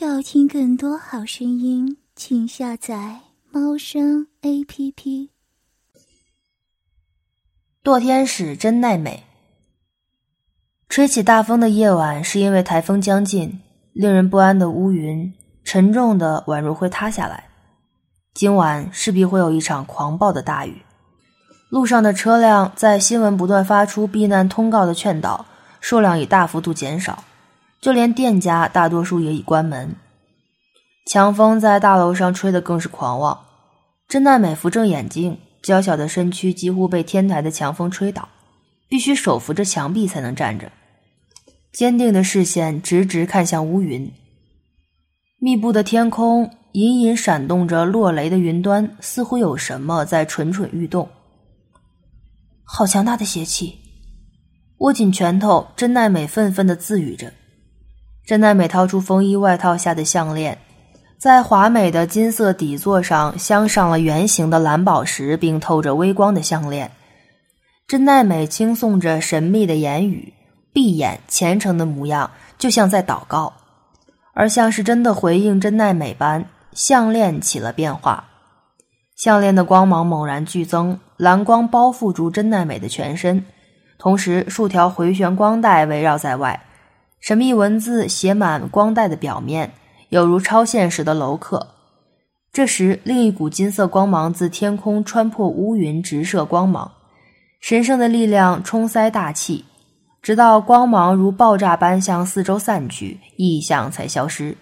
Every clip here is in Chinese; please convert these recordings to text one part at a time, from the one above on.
要听更多好声音，请下载猫声 A P P。堕天使真奈美。吹起大风的夜晚，是因为台风将近，令人不安的乌云沉重的宛如会塌下来。今晚势必会有一场狂暴的大雨。路上的车辆在新闻不断发出避难通告的劝导，数量已大幅度减少。就连店家大多数也已关门，强风在大楼上吹得更是狂妄。真奈美扶正眼睛，娇小的身躯几乎被天台的强风吹倒，必须手扶着墙壁才能站着。坚定的视线直直看向乌云，密布的天空隐隐闪动着落雷的云端，似乎有什么在蠢蠢欲动。好强大的邪气！握紧拳头，真奈美愤愤的自语着。真奈美掏出风衣外套下的项链，在华美的金色底座上镶上了圆形的蓝宝石，并透着微光的项链。真奈美轻诵着神秘的言语，闭眼虔诚的模样，就像在祷告，而像是真的回应真奈美般，项链起了变化。项链的光芒猛然剧增，蓝光包覆住真奈美的全身，同时数条回旋光带围绕在外。神秘文字写满光带的表面，有如超现实的楼客。这时，另一股金色光芒自天空穿破乌云，直射光芒。神圣的力量冲塞大气，直到光芒如爆炸般向四周散去，异象才消失。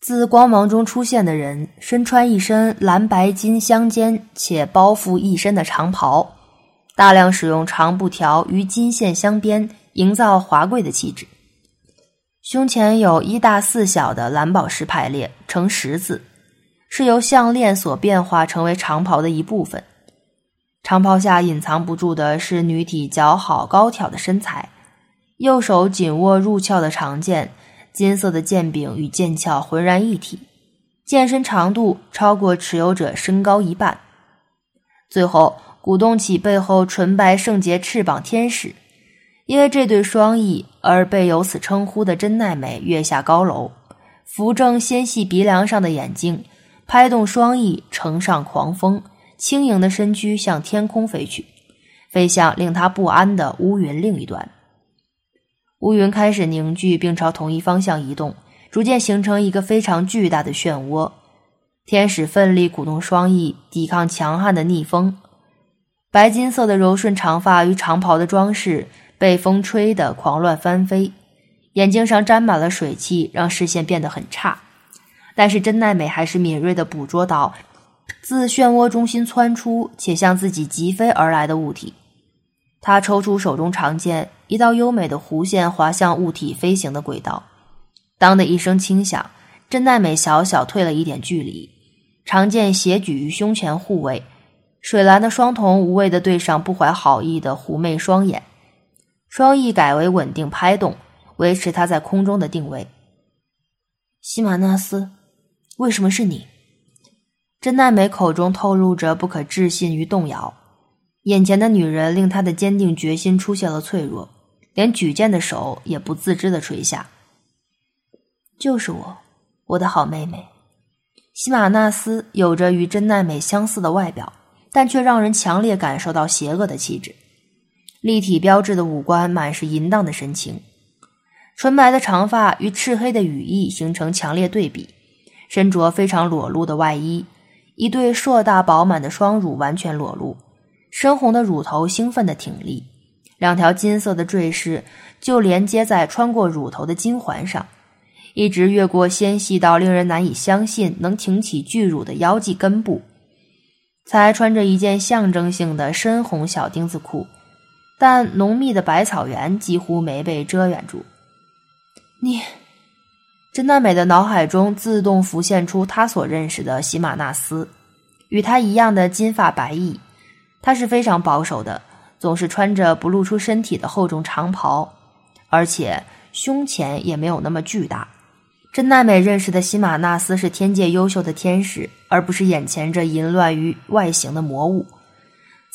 自光芒中出现的人，身穿一身蓝白金相间且包覆一身的长袍，大量使用长布条与金线镶边，营造华贵的气质。胸前有一大四小的蓝宝石排列成十字，是由项链所变化成为长袍的一部分。长袍下隐藏不住的是女体姣好高挑的身材，右手紧握入鞘的长剑，金色的剑柄与剑鞘浑然一体，剑身长度超过持有者身高一半。最后鼓动起背后纯白圣洁翅膀天使。因为这对双翼而被由此称呼的真奈美跃下高楼，扶正纤细鼻梁上的眼睛，拍动双翼乘上狂风，轻盈的身躯向天空飞去，飞向令他不安的乌云另一端。乌云开始凝聚，并朝同一方向移动，逐渐形成一个非常巨大的漩涡。天使奋力鼓动双翼，抵抗强悍的逆风。白金色的柔顺长发与长袍的装饰。被风吹得狂乱翻飞，眼睛上沾满了水汽，让视线变得很差。但是真奈美还是敏锐地捕捉到自漩涡中心窜出且向自己疾飞而来的物体。他抽出手中长剑，一道优美的弧线划向物体飞行的轨道。当的一声轻响，真奈美小小退了一点距离，长剑斜举于胸前护卫。水蓝的双瞳无畏地对上不怀好意的狐媚双眼。双翼改为稳定拍动，维持它在空中的定位。西马纳斯，为什么是你？真奈美口中透露着不可置信与动摇。眼前的女人令她的坚定决心出现了脆弱，连举剑的手也不自知的垂下。就是我，我的好妹妹。西马纳斯有着与真奈美相似的外表，但却让人强烈感受到邪恶的气质。立体标志的五官满是淫荡的神情，纯白的长发与赤黑的羽翼形成强烈对比，身着非常裸露的外衣，一对硕大饱满的双乳完全裸露，深红的乳头兴奋地挺立，两条金色的坠饰就连接在穿过乳头的金环上，一直越过纤细到令人难以相信能挺起巨乳的腰际根部，才穿着一件象征性的深红小丁字裤。但浓密的百草园几乎没被遮掩住。你，真奈美的脑海中自动浮现出她所认识的喜马纳斯，与她一样的金发白翼。他是非常保守的，总是穿着不露出身体的厚重长袍，而且胸前也没有那么巨大。真奈美认识的喜马纳斯是天界优秀的天使，而不是眼前这淫乱于外形的魔物。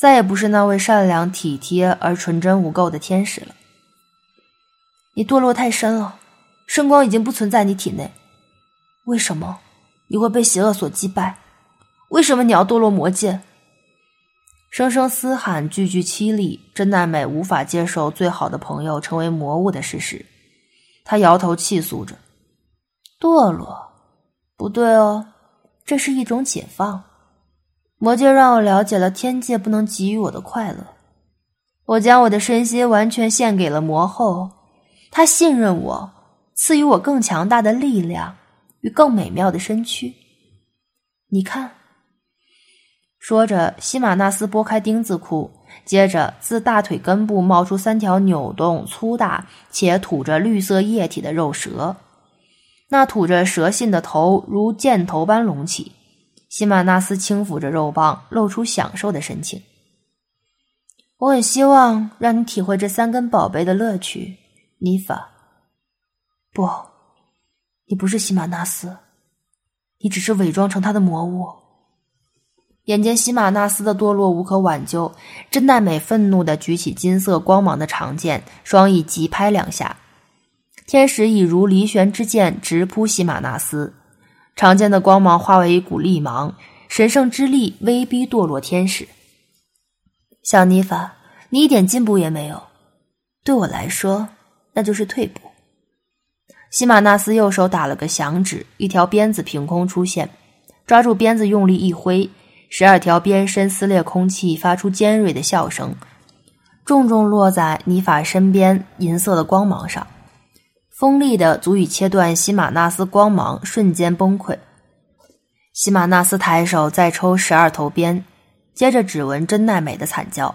再也不是那位善良、体贴而纯真无垢的天使了。你堕落太深了，圣光已经不存在你体内。为什么你会被邪恶所击败？为什么你要堕落魔界？声声嘶喊，句句凄厉。真奈美无法接受最好的朋友成为魔物的事实，她摇头气诉着：“堕落？不对哦，这是一种解放。魔界让我了解了天界不能给予我的快乐。我将我的身心完全献给了魔后，她信任我，赐予我更强大的力量与更美妙的身躯。你看。”说着，西马纳斯拨开丁字裤，接着自大腿根部冒出三条扭动、粗大且吐着绿色液体的肉蛇。那吐着蛇信的头如箭头般隆起。西马纳斯轻抚着肉棒，露出享受的神情。我很希望让你体会这三根宝贝的乐趣，妮法。不，你不是西马纳斯，你只是伪装成他的魔物。眼见西马纳斯的堕落无可挽救，真奈美愤怒的举起金色光芒的长剑，双翼急拍两下，天使已如离弦之箭直扑西马纳斯。长剑的光芒化为一股力芒，神圣之力威逼堕落天使。小妮法，你一点进步也没有，对我来说那就是退步。西马纳斯右手打了个响指，一条鞭子凭空出现，抓住鞭子用力一挥。十二条鞭身撕裂空气，发出尖锐的笑声，重重落在尼法身边银色的光芒上，锋利的足以切断西马纳斯光芒，瞬间崩溃。西马纳斯抬手再抽十二头鞭，接着只闻真奈美的惨叫。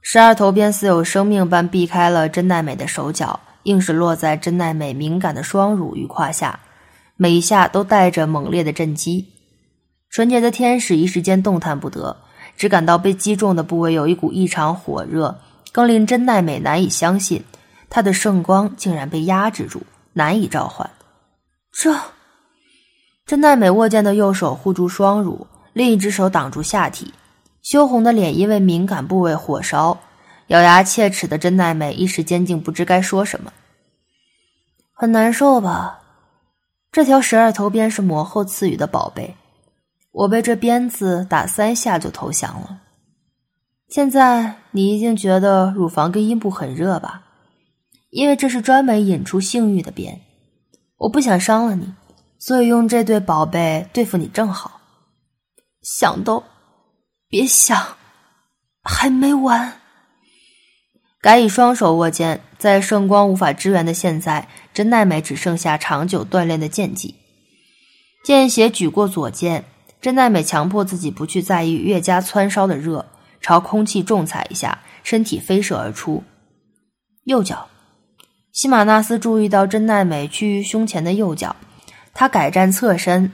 十二头鞭似有生命般避开了真奈美的手脚，硬是落在真奈美敏感的双乳与胯下，每一下都带着猛烈的震击。纯洁的天使一时间动弹不得，只感到被击中的部位有一股异常火热，更令真奈美难以相信，他的圣光竟然被压制住，难以召唤。这，真奈美握剑的右手护住双乳，另一只手挡住下体，羞红的脸因为敏感部位火烧，咬牙切齿的真奈美一时间竟不知该说什么。很难受吧？这条十二头鞭是魔后赐予的宝贝。我被这鞭子打三下就投降了。现在你一定觉得乳房跟阴部很热吧？因为这是专门引出性欲的鞭。我不想伤了你，所以用这对宝贝对付你正好。想都别想，还没完。改以双手握剑，在圣光无法支援的现在，真奈美只剩下长久锻炼的剑技。剑斜举过左剑。真奈美强迫自己不去在意越加蹿烧的热，朝空气重踩一下，身体飞射而出。右脚，西马纳斯注意到真奈美屈于胸前的右脚，他改站侧身，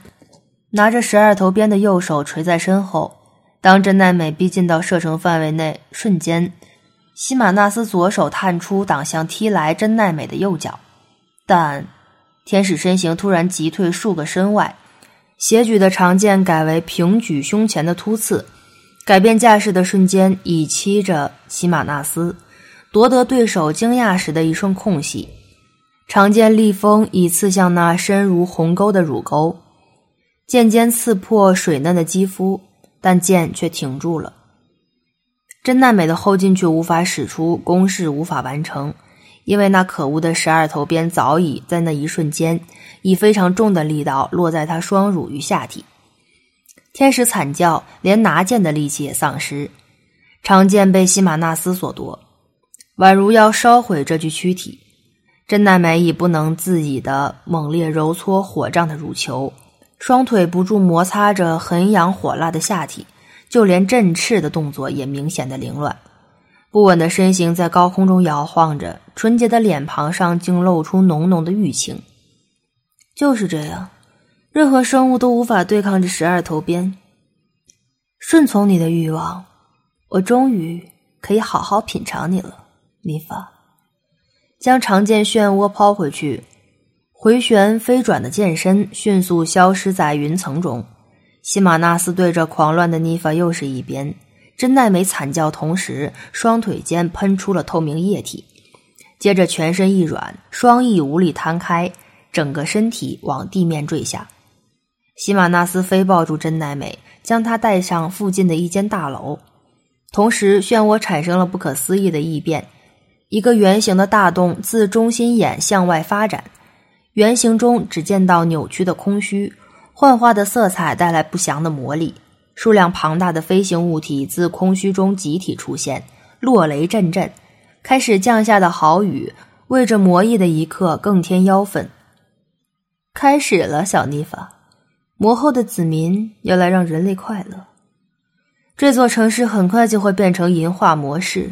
拿着十二头鞭的右手垂在身后。当真奈美逼近到射程范围内，瞬间，西马纳斯左手探出挡向踢来真奈美的右脚，但天使身形突然急退数个身外。斜举的长剑改为平举胸前的突刺，改变架势的瞬间，已欺着西马纳斯，夺得对手惊讶时的一瞬空隙。长剑利锋已刺向那深如鸿沟的乳沟，剑尖刺破水嫩的肌肤，但剑却停住了。真奈美的后劲却无法使出，攻势无法完成。因为那可恶的十二头鞭早已在那一瞬间以非常重的力道落在他双乳与下体，天使惨叫，连拿剑的力气也丧失，长剑被西马纳斯所夺，宛如要烧毁这具躯体。真奈美已不能自已的猛烈揉搓火胀的乳球，双腿不住摩擦着很痒火辣的下体，就连振翅的动作也明显的凌乱。不稳的身形在高空中摇晃着，纯洁的脸庞上竟露出浓浓的欲情。就是这样，任何生物都无法对抗这十二头鞭。顺从你的欲望，我终于可以好好品尝你了，米法。将长剑漩涡抛回去，回旋飞转的剑身迅速消失在云层中。西马纳斯对着狂乱的妮法又是一鞭。真奈美惨叫，同时双腿间喷出了透明液体，接着全身一软，双翼无力摊开，整个身体往地面坠下。西马纳斯飞抱住真奈美，将她带上附近的一间大楼，同时漩涡产生了不可思议的异变。一个圆形的大洞自中心眼向外发展，圆形中只见到扭曲的空虚，幻化的色彩带来不祥的魔力。数量庞大的飞行物体自空虚中集体出现，落雷阵阵，开始降下的豪雨为这魔异的一刻更添妖氛。开始了，小妮法，魔后的子民要来让人类快乐。这座城市很快就会变成银化模式，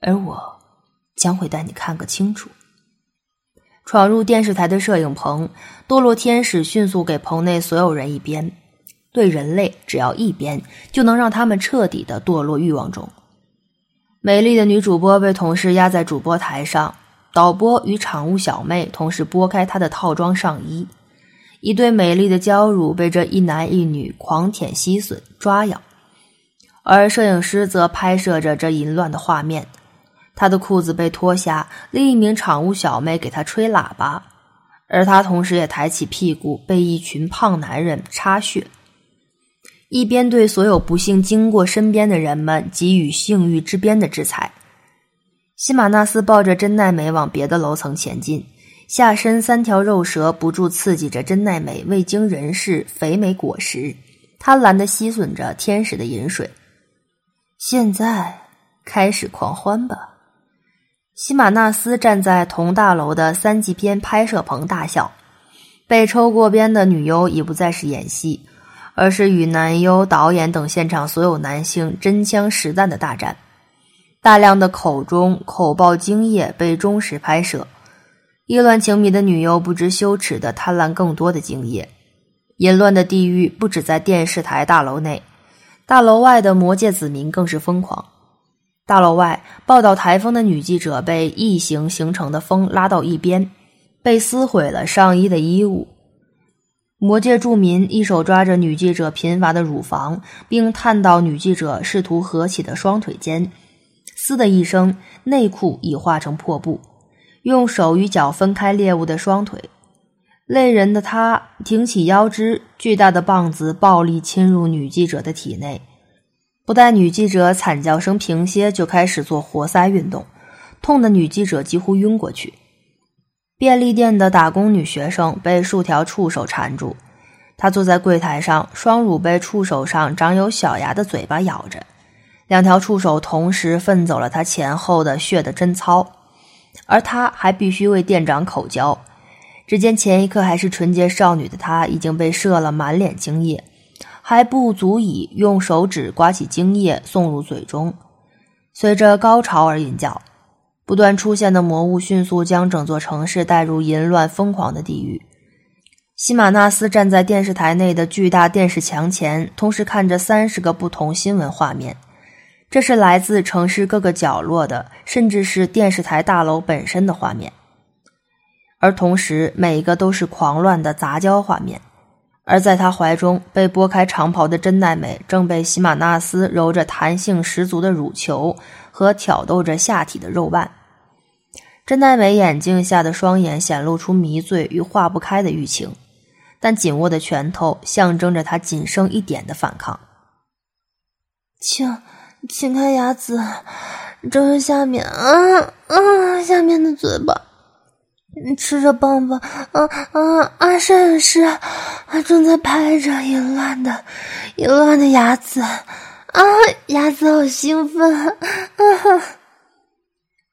而我。将会带你看个清楚。闯入电视台的摄影棚，堕落天使迅速给棚内所有人一鞭，对人类只要一鞭，就能让他们彻底的堕落欲望中。美丽的女主播被同事压在主播台上，导播与场务小妹同时拨开她的套装上衣，一对美丽的娇乳被这一男一女狂舔、吸吮、抓咬，而摄影师则拍摄着这淫乱的画面。他的裤子被脱下，另一名场务小妹给他吹喇叭，而他同时也抬起屁股，被一群胖男人插血，一边对所有不幸经过身边的人们给予性欲之鞭的制裁。西马纳斯抱着真奈美往别的楼层前进，下身三条肉蛇不住刺激着真奈美未经人事肥美果实，贪婪的吸吮着天使的饮水。现在开始狂欢吧！西马纳斯站在同大楼的三级片拍摄棚大笑，被抽过鞭的女优已不再是演戏，而是与男优、导演等现场所有男性真枪实弹的大战。大量的口中口爆精液被忠实拍摄，意乱情迷的女优不知羞耻的贪婪更多的精液。淫乱的地狱不止在电视台大楼内，大楼外的魔界子民更是疯狂。大楼外，报道台风的女记者被异形形成的风拉到一边，被撕毁了上衣的衣物。魔界住民一手抓着女记者贫乏的乳房，并探到女记者试图合起的双腿间，嘶的一声，内裤已化成破布。用手与脚分开猎物的双腿，累人的他挺起腰肢，巨大的棒子暴力侵入女记者的体内。不待女记者惨叫声平歇，就开始做活塞运动，痛的女记者几乎晕过去。便利店的打工女学生被数条触手缠住，她坐在柜台上，双乳被触手上长有小牙的嘴巴咬着，两条触手同时分走了她前后的血的贞操，而她还必须为店长口交。只见前一刻还是纯洁少女的她，已经被射了满脸精液。还不足以用手指刮起精液送入嘴中，随着高潮而淫叫，不断出现的魔物迅速将整座城市带入淫乱疯狂的地狱。西马纳斯站在电视台内的巨大电视墙前，同时看着三十个不同新闻画面，这是来自城市各个角落的，甚至是电视台大楼本身的画面，而同时每一个都是狂乱的杂交画面。而在他怀中被拨开长袍的真奈美，正被西马纳斯揉着弹性十足的乳球和挑逗着下体的肉瓣。真奈美眼睛下的双眼显露出迷醉与化不开的欲情，但紧握的拳头象征着他仅剩一点的反抗。请，请开牙子，这是下面啊啊下面的嘴巴。吃着棒棒，啊啊啊！摄影师啊，正在拍着淫乱的、淫乱的牙子，啊，牙子好兴奋！啊哈！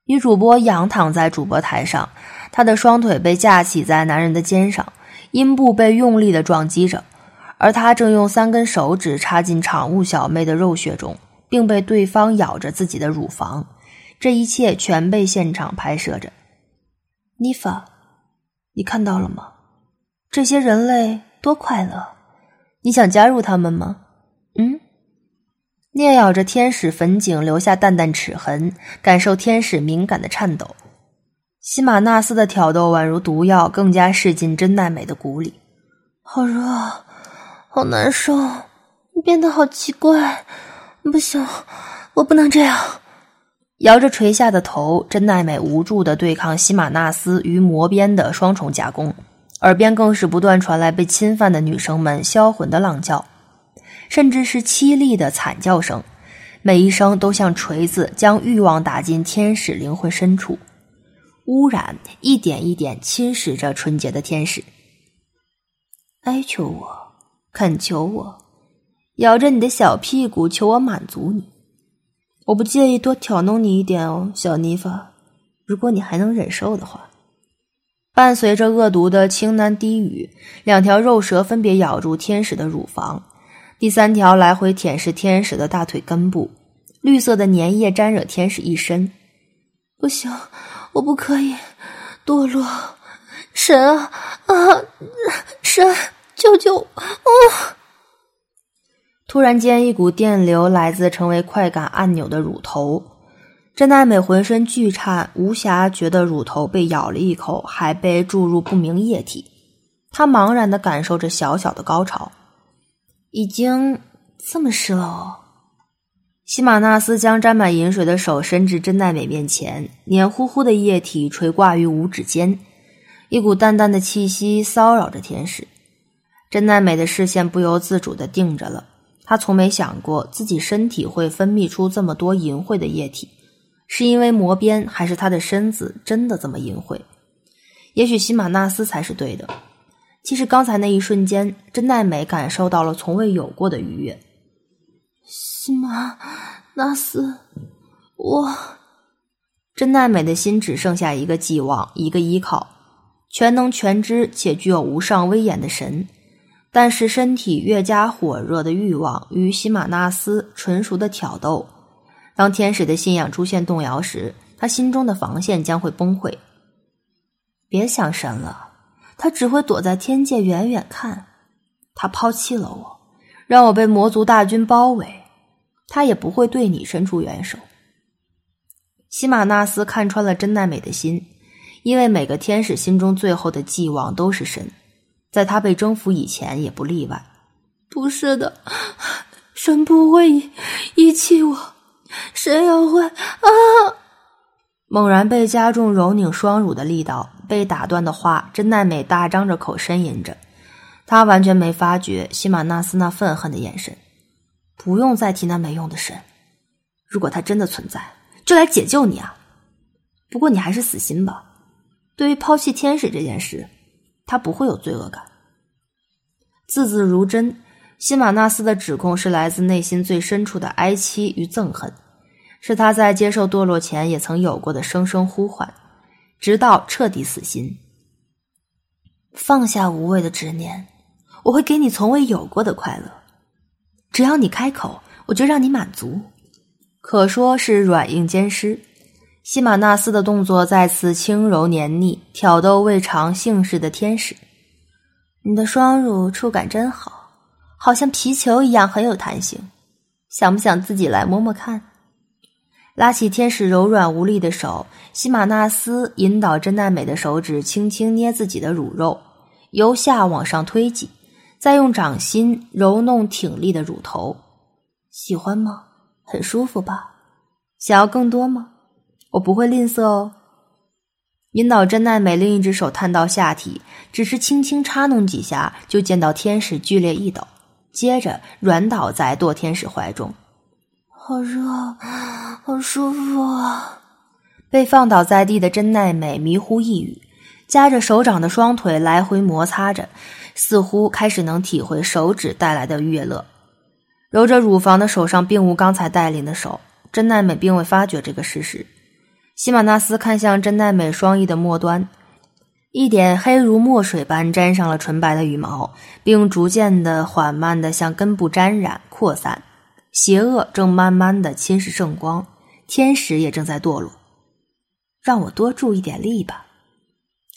女主播仰躺在主播台上，她的双腿被架起在男人的肩上，阴部被用力的撞击着，而她正用三根手指插进场务小妹的肉穴中，并被对方咬着自己的乳房。这一切全被现场拍摄着。妮法，你看到了吗？这些人类多快乐！你想加入他们吗？嗯？啮咬着天使粉颈，留下淡淡齿痕，感受天使敏感的颤抖。西马纳斯的挑逗宛如毒药，更加噬进真奈美的骨里。好热，好难受，你变得好奇怪。不行，我不能这样。摇着垂下的头，真奈美无助的对抗西马纳斯与魔鞭的双重夹攻，耳边更是不断传来被侵犯的女生们销魂的浪叫，甚至是凄厉的惨叫声，每一声都像锤子将欲望打进天使灵魂深处，污染一点一点侵蚀着纯洁的天使。哀求我，恳求我，摇着你的小屁股求我满足你，我不介意多挑弄你一点哦，小妮法，如果你还能忍受的话。伴随着恶毒的轻喃低语，两条肉蛇分别咬住天使的乳房，第三条来回舔舐天使的大腿根部，绿色的粘液沾惹天使一身。不行，我不可以堕落！神啊啊！神，救救我！突然间，一股电流来自成为快感按钮的乳头。真奈美浑身剧颤，无暇觉得乳头被咬了一口，还被注入不明液体。她茫然的感受着小小的高潮，已经这么湿了哦。西马纳斯将沾满饮水的手伸至真奈美面前，黏糊糊的液体垂挂于五指间，一股淡淡的气息骚扰着天使。真奈美的视线不由自主的定着了，他从没想过自己身体会分泌出这么多淫秽的液体。是因为魔鞭，还是他的身子真的这么淫秽？也许西马纳斯才是对的。其实刚才那一瞬间，真奈美感受到了从未有过的愉悦。西马纳斯，我真奈美的心只剩下一个寄望，一个依靠，全能全知且具有无上威严的神。但是身体越加火热的欲望与西马纳斯纯熟的挑逗。当天使的信仰出现动摇时，他心中的防线将会崩溃。别想神了，他只会躲在天界远远看。他抛弃了我，让我被魔族大军包围。他也不会对你伸出援手。西马纳斯看穿了真奈美的心，因为每个天使心中最后的寄望都是神，在他被征服以前也不例外。不是的，神不会遗弃我。神也会啊！猛然被加重揉拧双乳的力道，被打断的话，真奈美大张着口呻吟着。她完全没发觉西马纳斯那愤恨的眼神。不用再提那没用的神，如果他真的存在，就来解救你啊！不过你还是死心吧。对于抛弃天使这件事，他不会有罪恶感。字字如真。西马纳斯的指控是来自内心最深处的哀戚与憎恨，是他在接受堕落前也曾有过的声声呼唤，直到彻底死心。放下无谓的执念，我会给你从未有过的快乐。只要你开口，我就让你满足。可说是软硬兼施。西马纳斯的动作再次轻柔黏腻，挑逗未尝性事的天使。你的双乳触感真好。好像皮球一样很有弹性，想不想自己来摸摸看？拉起天使柔软无力的手，西马纳斯引导真奈美的手指轻轻捏自己的乳肉，由下往上推挤，再用掌心揉弄挺立的乳头。喜欢吗？很舒服吧？想要更多吗？我不会吝啬哦。引导真奈美另一只手探到下体，只是轻轻插弄几下，就见到天使剧烈一抖。接着软倒在堕天使怀中，好热，好舒服啊！被放倒在地的真奈美迷糊一语，夹着手掌的双腿来回摩擦着，似乎开始能体会手指带来的悦乐。揉着乳房的手上并无刚才带领的手，真奈美并未发觉这个事实。西马纳斯看向真奈美双翼的末端。一点黑如墨水般沾上了纯白的羽毛，并逐渐的、缓慢的向根部沾染、扩散。邪恶正慢慢的侵蚀圣光，天使也正在堕落。让我多助一点力吧。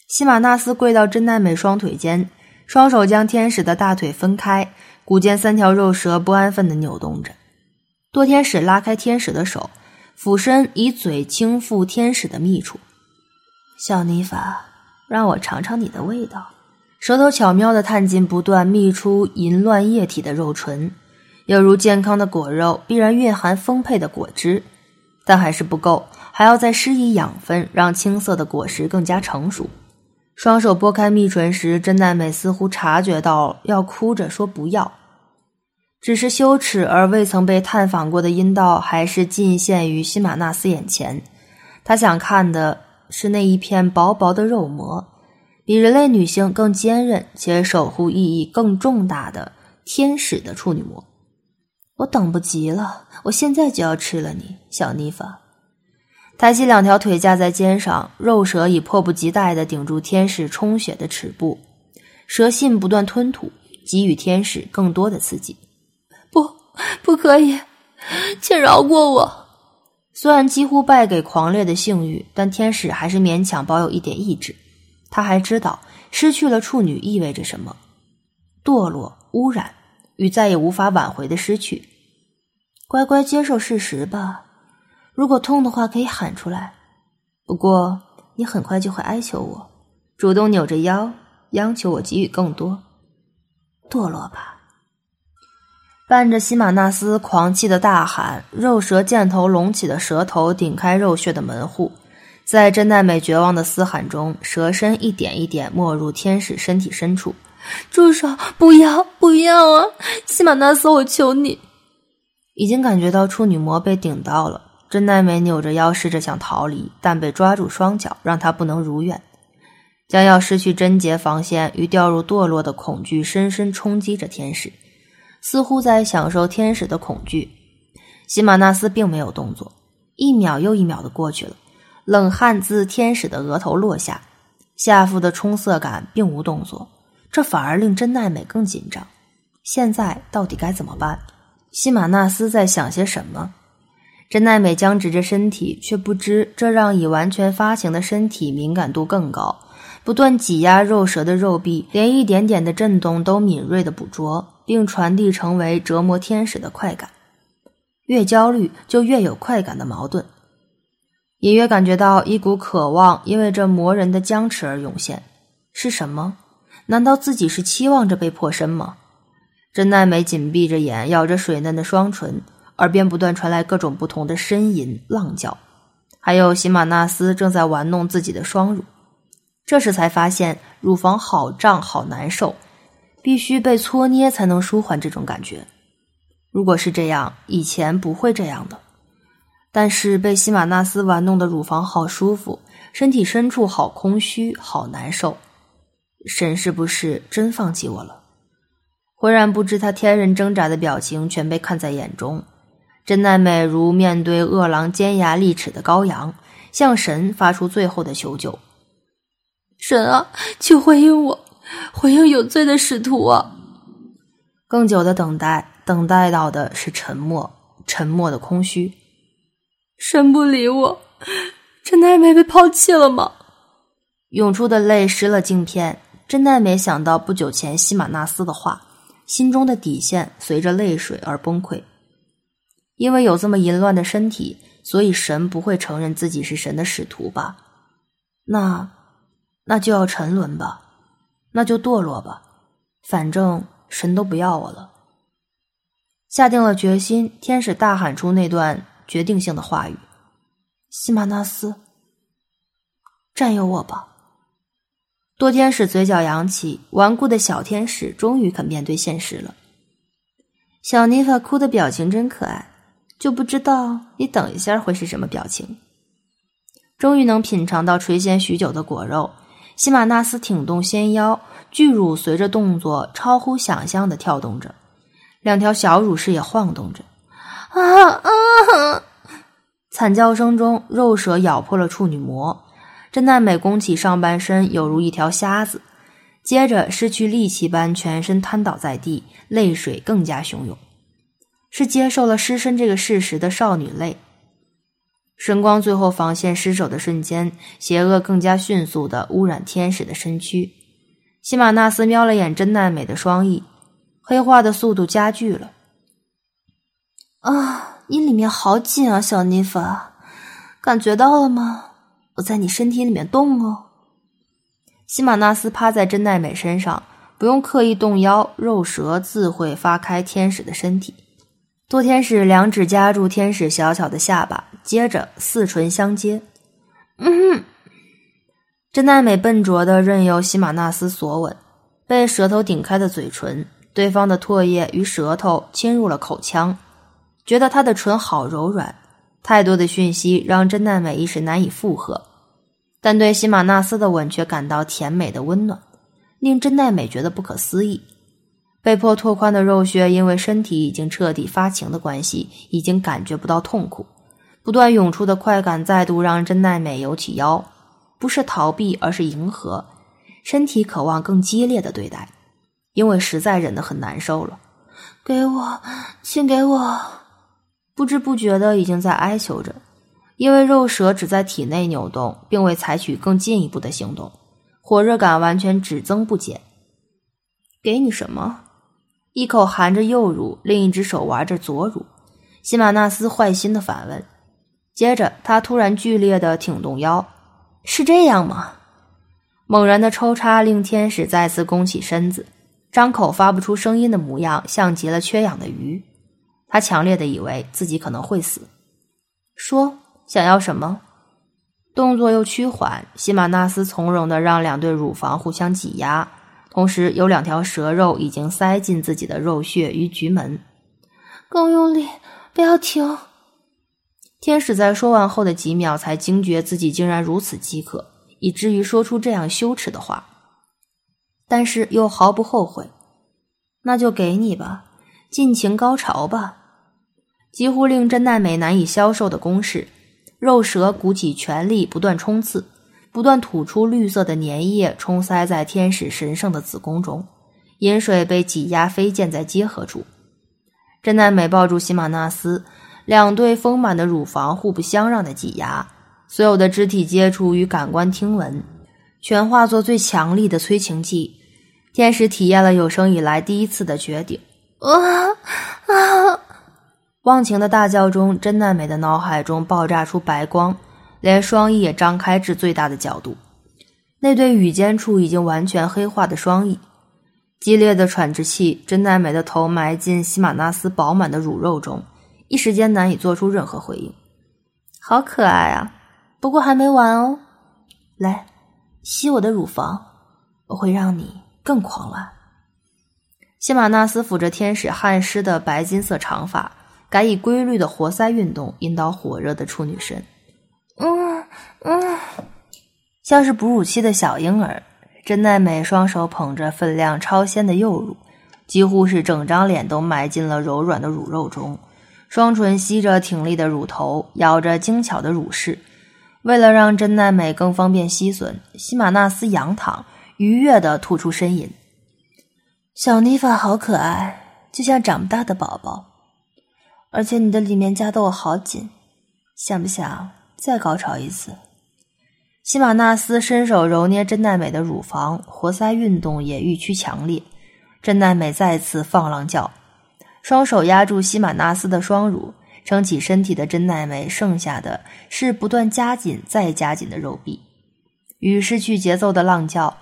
西马纳斯跪到真奈美双腿间，双手将天使的大腿分开，骨间三条肉蛇不安分的扭动着。堕天使拉开天使的手，俯身以嘴轻抚天使的密处。小妮法。让我尝尝你的味道，舌头巧妙的探进不断泌出淫乱液体的肉唇，犹如健康的果肉必然蕴含丰沛的果汁，但还是不够，还要再施以养分，让青涩的果实更加成熟。双手拨开蜜唇时，真奈美似乎察觉到，要哭着说不要。只是羞耻而未曾被探访过的阴道，还是尽现于西马纳斯眼前。他想看的是那一片薄薄的肉膜，比人类女性更坚韧且守护意义更重大的天使的处女膜。我等不及了，我现在就要吃了你，小妮法。抬起两条腿架在肩上，肉蛇已迫不及待地顶住天使充血的齿部，蛇信不断吞吐，给予天使更多的刺激。不，可以，请饶过我。虽然几乎败给狂烈的性欲，但天使还是勉强保有一点意志。他还知道失去了处女意味着什么：堕落、污染与再也无法挽回的失去。乖乖接受事实吧。如果痛的话，可以喊出来。不过你很快就会哀求我，主动扭着腰，央求我给予更多。堕落吧！伴着西马纳斯狂气的大喊，肉蛇箭头隆起的舌头顶开肉穴的门户，在真奈美绝望的嘶喊中，蛇身一点一点没入天使身体深处。住手！不要！不要啊！西马纳斯，我求你！已经感觉到处女膜被顶到了。真奈美扭着腰，试着想逃离，但被抓住双脚，让她不能如愿。将要失去贞洁防线与掉入堕落的恐惧深深冲击着天使，似乎在享受天使的恐惧。西马纳斯并没有动作，一秒又一秒的过去了，冷汗自天使的额头落下，下腹的充塞感并无动作，这反而令真奈美更紧张。现在到底该怎么办？西马纳斯在想些什么？真奈美僵直着身体，却不知这让已完全发情的身体敏感度更高，不断挤压肉蛇的肉壁，连一点点的震动都敏锐的捕捉，并传递成为折磨天使的快感。越焦虑就越有快感的矛盾，隐约感觉到一股渴望因为这磨人的僵持而涌现。是什么？难道自己是期望着被破身吗？真奈美紧闭着眼，咬着水嫩的双唇。耳边不断传来各种不同的呻吟、浪叫，还有西马纳斯正在玩弄自己的双乳。这时才发现乳房好胀、好难受，必须被搓捏才能舒缓这种感觉。如果是这样，以前不会这样的。但是被西马纳斯玩弄的乳房好舒服，身体深处好空虚、好难受。神是不是真放弃我了？浑然不知他天人挣扎的表情全被看在眼中。真奈美如面对饿狼尖牙利齿的羔羊，向神发出最后的求救：“神啊，请回应我，回应有罪的使徒啊！”更久的等待，等待到的是沉默，沉默的空虚。神不理我，真奈美被抛弃了吗？涌出的泪湿了镜片。真奈美想到不久前西马纳斯的话，心中的底线随着泪水而崩溃。因为有这么淫乱的身体，所以神不会承认自己是神的使徒吧？那，那就要沉沦吧，那就堕落吧，反正神都不要我了。下定了决心，天使大喊出那段决定性的话语：“西马纳斯，占有我吧！”多天使嘴角扬起，顽固的小天使终于肯面对现实了。小妮法哭的表情真可爱。就不知道你等一下会是什么表情。终于能品尝到垂涎许久的果肉，西马纳斯挺动纤腰，巨乳随着动作超乎想象的跳动着，两条小乳室也晃动着。啊啊！惨叫声中，肉蛇咬破了处女膜，真奈美弓起上半身，犹如一条瞎子，接着失去力气般全身瘫倒在地，泪水更加汹涌。是接受了失身这个事实的少女泪。神光最后防线失守的瞬间，邪恶更加迅速的污染天使的身躯。西马纳斯瞄了眼真奈美的双翼，黑化的速度加剧了。啊，你里面好紧啊，小妮法，感觉到了吗？我在你身体里面动哦。西马纳斯趴在真奈美身上，不用刻意动腰，肉蛇自会发开天使的身体。多天使两指夹住天使小巧的下巴，接着四唇相接。嗯，真奈美笨拙的任由西马纳斯索吻，被舌头顶开的嘴唇，对方的唾液与舌头侵入了口腔，觉得他的唇好柔软。太多的讯息让真奈美一时难以负荷，但对西马纳斯的吻却感到甜美的温暖，令真奈美觉得不可思议。被迫拓宽的肉穴因为身体已经彻底发情的关系，已经感觉不到痛苦。不断涌出的快感再度让真奈美扭起腰，不是逃避，而是迎合，身体渴望更激烈的对待，因为实在忍得很难受了。给我，请给我！不知不觉的已经在哀求着，因为肉蛇只在体内扭动，并未采取更进一步的行动，火热感完全只增不减。给你什么？一口含着右乳，另一只手玩着左乳。西马纳斯坏心的反问。接着，他突然剧烈的挺动腰，是这样吗？猛然的抽插令天使再次弓起身子，张口发不出声音的模样，像极了缺氧的鱼。他强烈的以为自己可能会死。说想要什么？动作又趋缓，西马纳斯从容的让两对乳房互相挤压，同时有两条蛇肉已经塞进自己的肉穴与菊门。更用力，不要停。天使在说完后的几秒才惊觉自己竟然如此饥渴，以至于说出这样羞耻的话，但是又毫不后悔。那就给你吧，尽情高潮吧！几乎令真奈美难以消受的攻势，肉蛇鼓起全力，不断冲刺，不断吐出绿色的粘液，冲塞在天使神圣的子宫中，饮水被挤压飞溅在结合处。真奈美抱住西马纳斯。两对丰满的乳房互不相让的挤压，所有的肢体接触与感官听闻，全化作最强力的催情剂。天使体验了有生以来第一次的绝顶，啊啊！忘情的大叫中，真奈美的脑海中爆炸出白光，连双翼也张开至最大的角度。那对羽尖处已经完全黑化的双翼，激烈的喘着气，真奈美的头埋进西马纳斯饱满的乳肉中。一时间难以做出任何回应，好可爱啊！不过还没完哦，来吸我的乳房，我会让你更狂乱。西马纳斯抚着天使汗湿的白金色长发，改以规律的活塞运动引导火热的处女身。嗯嗯，像是哺乳期的小婴儿，真奈美双手捧着分量超鲜的幼乳，几乎是整张脸都埋进了柔软的乳肉中。双唇吸着挺立的乳头，咬着精巧的乳饰。为了让真奈美更方便吸吮，西马纳斯仰躺，愉悦地吐出呻吟。小妮法好可爱，就像长不大的宝宝。而且你的里面夹得我好紧，想不想再高潮一次？西马纳斯伸手揉捏真奈美的乳房，活塞运动也愈趋强烈。真奈美再次放浪叫。双手压住西马纳斯的双乳，撑起身体的真奈美，剩下的是不断加紧再加紧的肉壁，与失去节奏的浪叫，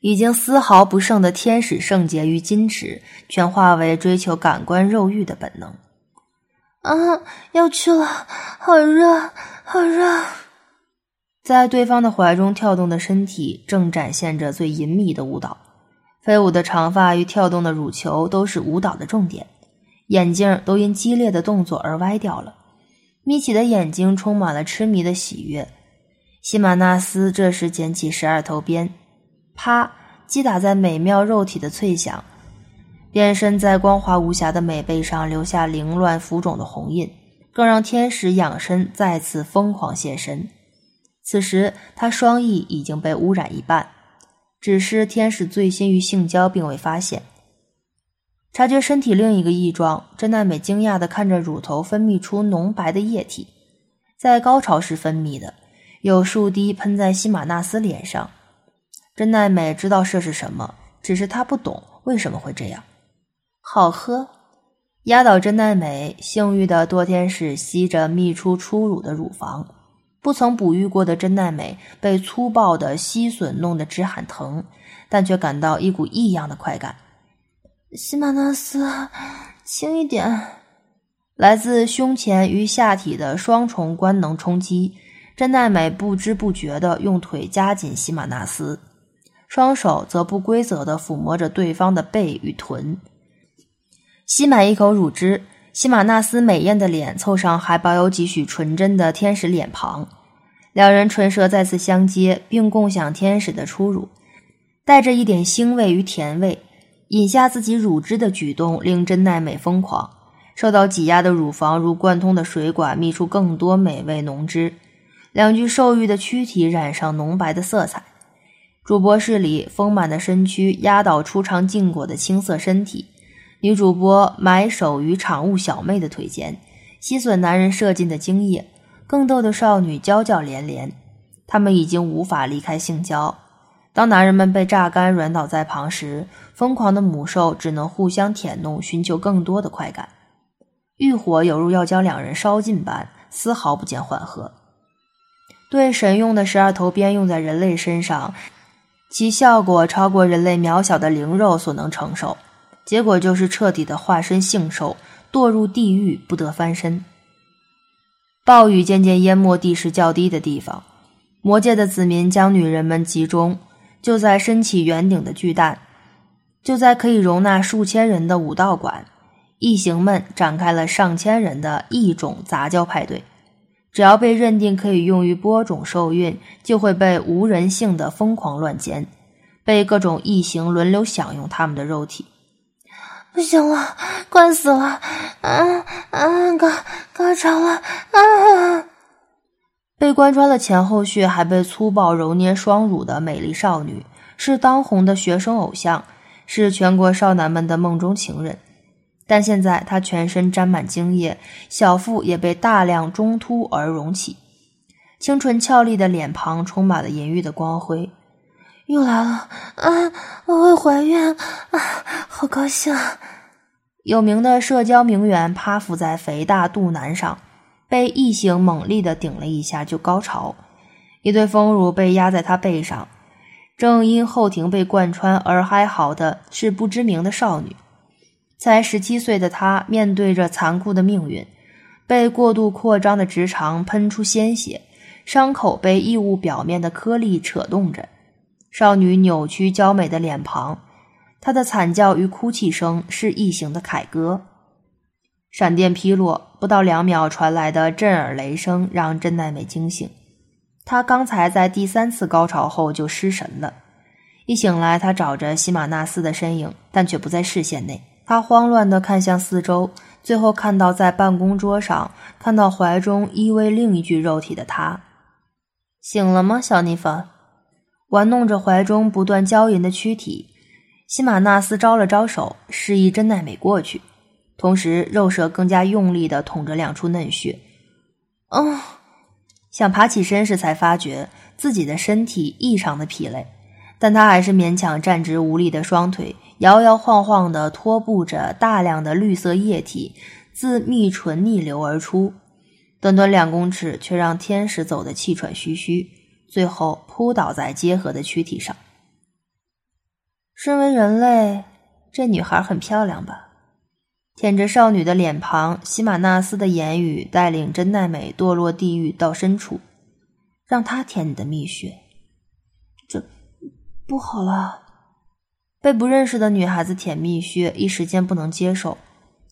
已经丝毫不剩的天使圣洁与矜持，全化为追求感官肉欲的本能。啊，要去了，好热，好热！在对方的怀中跳动的身体，正展现着最隐秘的舞蹈，飞舞的长发与跳动的乳球都是舞蹈的重点。眼镜都因激烈的动作而歪掉了，眯起的眼睛充满了痴迷的喜悦。西马纳斯这时捡起十二头鞭，啪击打在美妙肉体的脆响，鞭身在光滑无瑕的美背上留下凌乱浮肿的红印，更让天使仰身再次疯狂现身。此时他双翼已经被污染一半，只是天使醉心于性交并未发现。察觉身体另一个异状，真奈美惊讶地看着乳头分泌出浓白的液体，在高潮时分泌的，有数滴喷在西马纳斯脸上。真奈美知道这是什么，只是她不懂为什么会这样。好喝，压倒真奈美，性欲的堕天使吸着泌出初乳的乳房，不曾哺育过的真奈美被粗暴的吸吮弄得直喊疼，但却感到一股异样的快感。西马纳斯，轻一点！来自胸前与下体的双重官能冲击，真奈美不知不觉地用腿夹紧西马纳斯，双手则不规则地抚摸着对方的背与臀，吸满一口乳汁。西马纳斯美艳的脸凑上还保有几许纯真的天使脸庞，两人唇舌再次相接，并共享天使的初乳，带着一点腥味与甜味。饮下自己乳汁的举动令真奈美疯狂，受到挤压的乳房如贯通的水管，泌出更多美味浓汁。两具受孕的躯体染上浓白的色彩，主播室里丰满的身躯压倒出场禁果的青涩身体。女主播埋首于场务小妹的腿间，吸吮男人射进的精液。更逗的少女娇叫连连，他们已经无法离开性交。当男人们被榨干软倒在旁时，疯狂的母兽只能互相舔弄，寻求更多的快感。欲火犹如要将两人烧尽般，丝毫不见缓和。对神用的十二头鞭用在人类身上，其效果超过人类渺小的灵肉所能承受。结果就是彻底的化身性兽，堕入地狱，不得翻身。暴雨渐渐淹没地势较低的地方，魔界的子民将女人们集中，就在升起圆顶的巨蛋，就在可以容纳数千人的武道馆，异形们展开了上千人的异种杂交派对。只要被认定可以用于播种受孕，就会被无人性的疯狂乱奸，被各种异形轮流享用他们的肉体。不行了，快死了！啊啊，高高潮了！啊！被贯穿了前后续，还被粗暴揉捏双乳的美丽少女，是当红的学生偶像，是全国少男们的梦中情人。但现在他全身沾满精液，小腹也被大量中凸而隆起，清纯俏丽的脸庞充满了淫欲的光辉。又来了啊！我会怀孕啊！好高兴！有名的社交名媛趴伏在肥大肚腩上，被异性猛力的顶了一下就高潮，一对丰乳被压在他背上。正因后庭被贯穿而哀嚎的是不知名的少女。才十七岁的她面对着残酷的命运，被过度扩张的直肠喷出鲜血，伤口被异物表面的颗粒扯动着。少女扭曲娇美的脸庞，她的惨叫与哭泣声是异形的凯歌。闪电劈落，不到两秒传来的震耳雷声让真奈美惊醒。她刚才在第三次高潮后就失神了，一醒来，她找着西马纳斯的身影，但却不在视线内。她慌乱地看向四周，最后看到在办公桌上，看到怀中依偎另一具肉体的他。醒了吗，小妮芬？玩弄着怀中不断娇吟的躯体，西马纳斯招了招手，示意真奈美过去，同时肉舌更加用力地捅着两处嫩穴。哦，想爬起身时，才发觉自己的身体异常的疲累，但他还是勉强站直无力的双腿。摇摇晃晃地拖布着大量的绿色液体自蜜唇逆流而出，短短两公尺，却让天使走得气喘吁吁，最后扑倒在结合的躯体上。身为人类，这女孩很漂亮吧？舔着少女的脸庞，西马纳斯的言语带领真奈美堕落地狱到深处，让她舔你的蜜穴，这不好了。被不认识的女孩子舔蜜穴，一时间不能接受。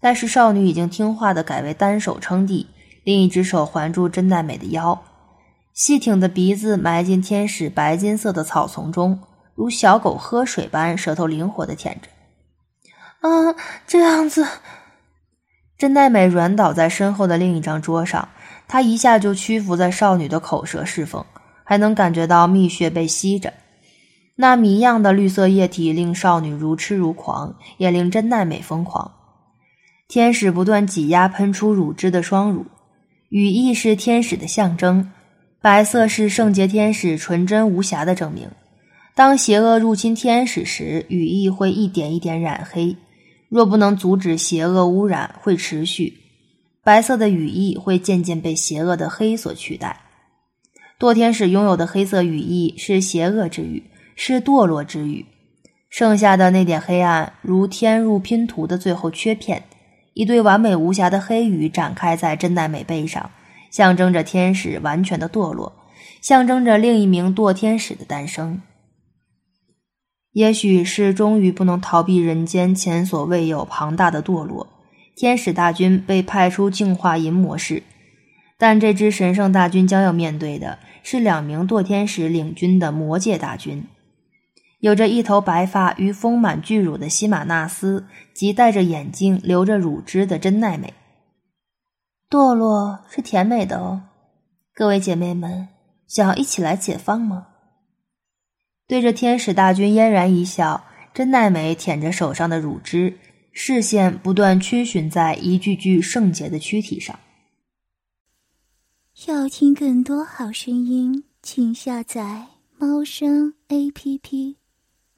但是少女已经听话的改为单手撑地，另一只手环住真奈美的腰，细挺的鼻子埋进天使白金色的草丛中，如小狗喝水般，舌头灵活的舔着。啊，这样子，真奈美软倒在身后的另一张桌上，她一下就屈服在少女的口舌侍奉，还能感觉到蜜穴被吸着。那谜样的绿色液体令少女如痴如狂，也令真奈美疯狂。天使不断挤压喷出乳汁的双乳，羽翼是天使的象征，白色是圣洁天使纯真无瑕的证明。当邪恶入侵天使时，羽翼会一点一点染黑；若不能阻止邪恶污染，会持续。白色的羽翼会渐渐被邪恶的黑所取代。堕天使拥有的黑色羽翼是邪恶之羽。是堕落之羽，剩下的那点黑暗，如天入拼图的最后缺片。一对完美无瑕的黑羽展开在真奈美背上，象征着天使完全的堕落，象征着另一名堕天使的诞生。也许是终于不能逃避人间前所未有庞大的堕落，天使大军被派出净化银模式，但这支神圣大军将要面对的是两名堕天使领军的魔界大军。有着一头白发与丰满巨乳的西马纳斯，及戴着眼镜、流着乳汁的真奈美。堕落是甜美的哦，各位姐妹们，想要一起来解放吗？对着天使大军嫣然一笑，真奈美舔着手上的乳汁，视线不断逡巡在一具具圣洁的躯体上。要听更多好声音，请下载猫声 A P P。